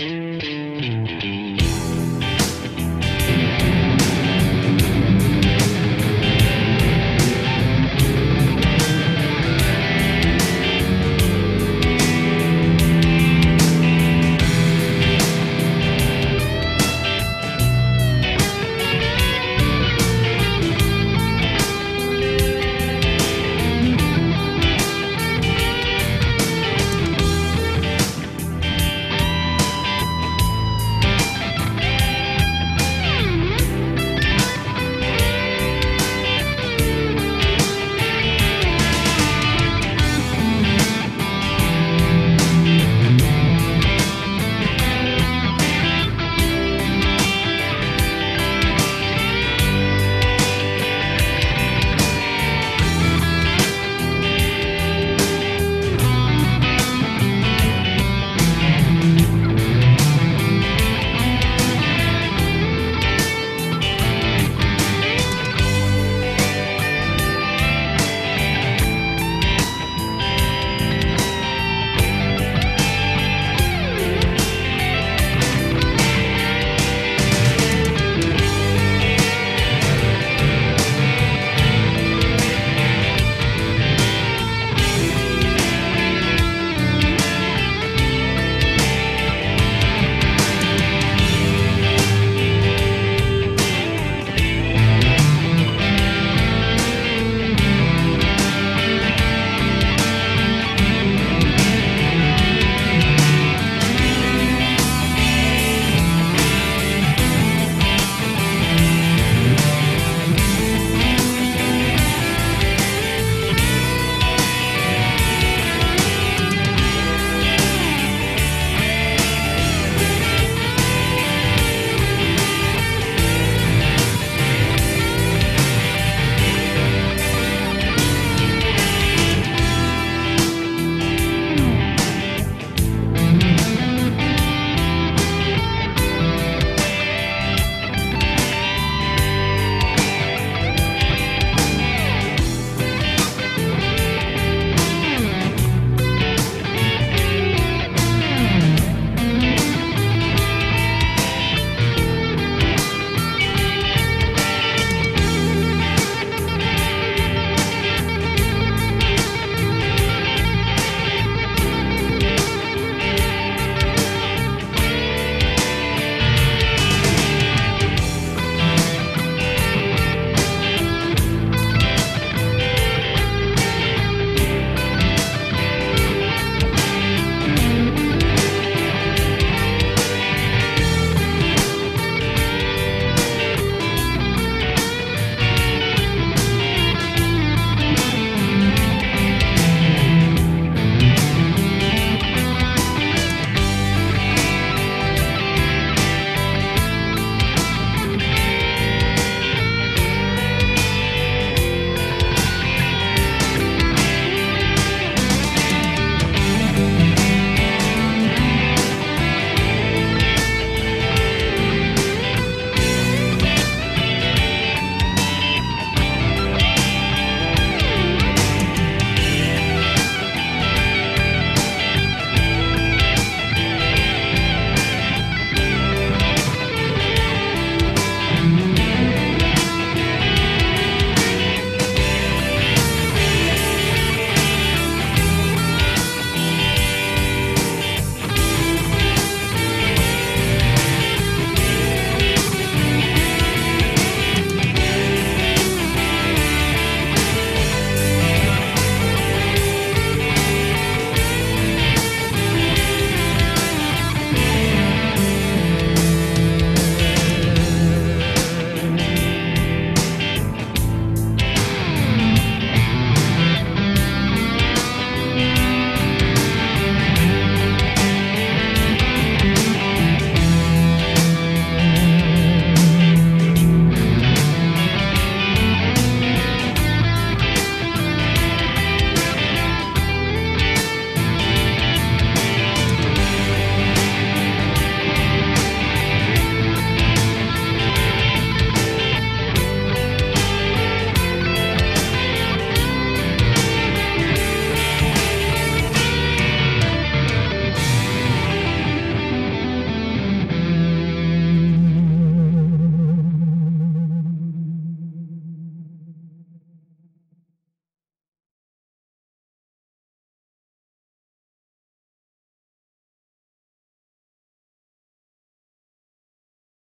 Mm-hmm.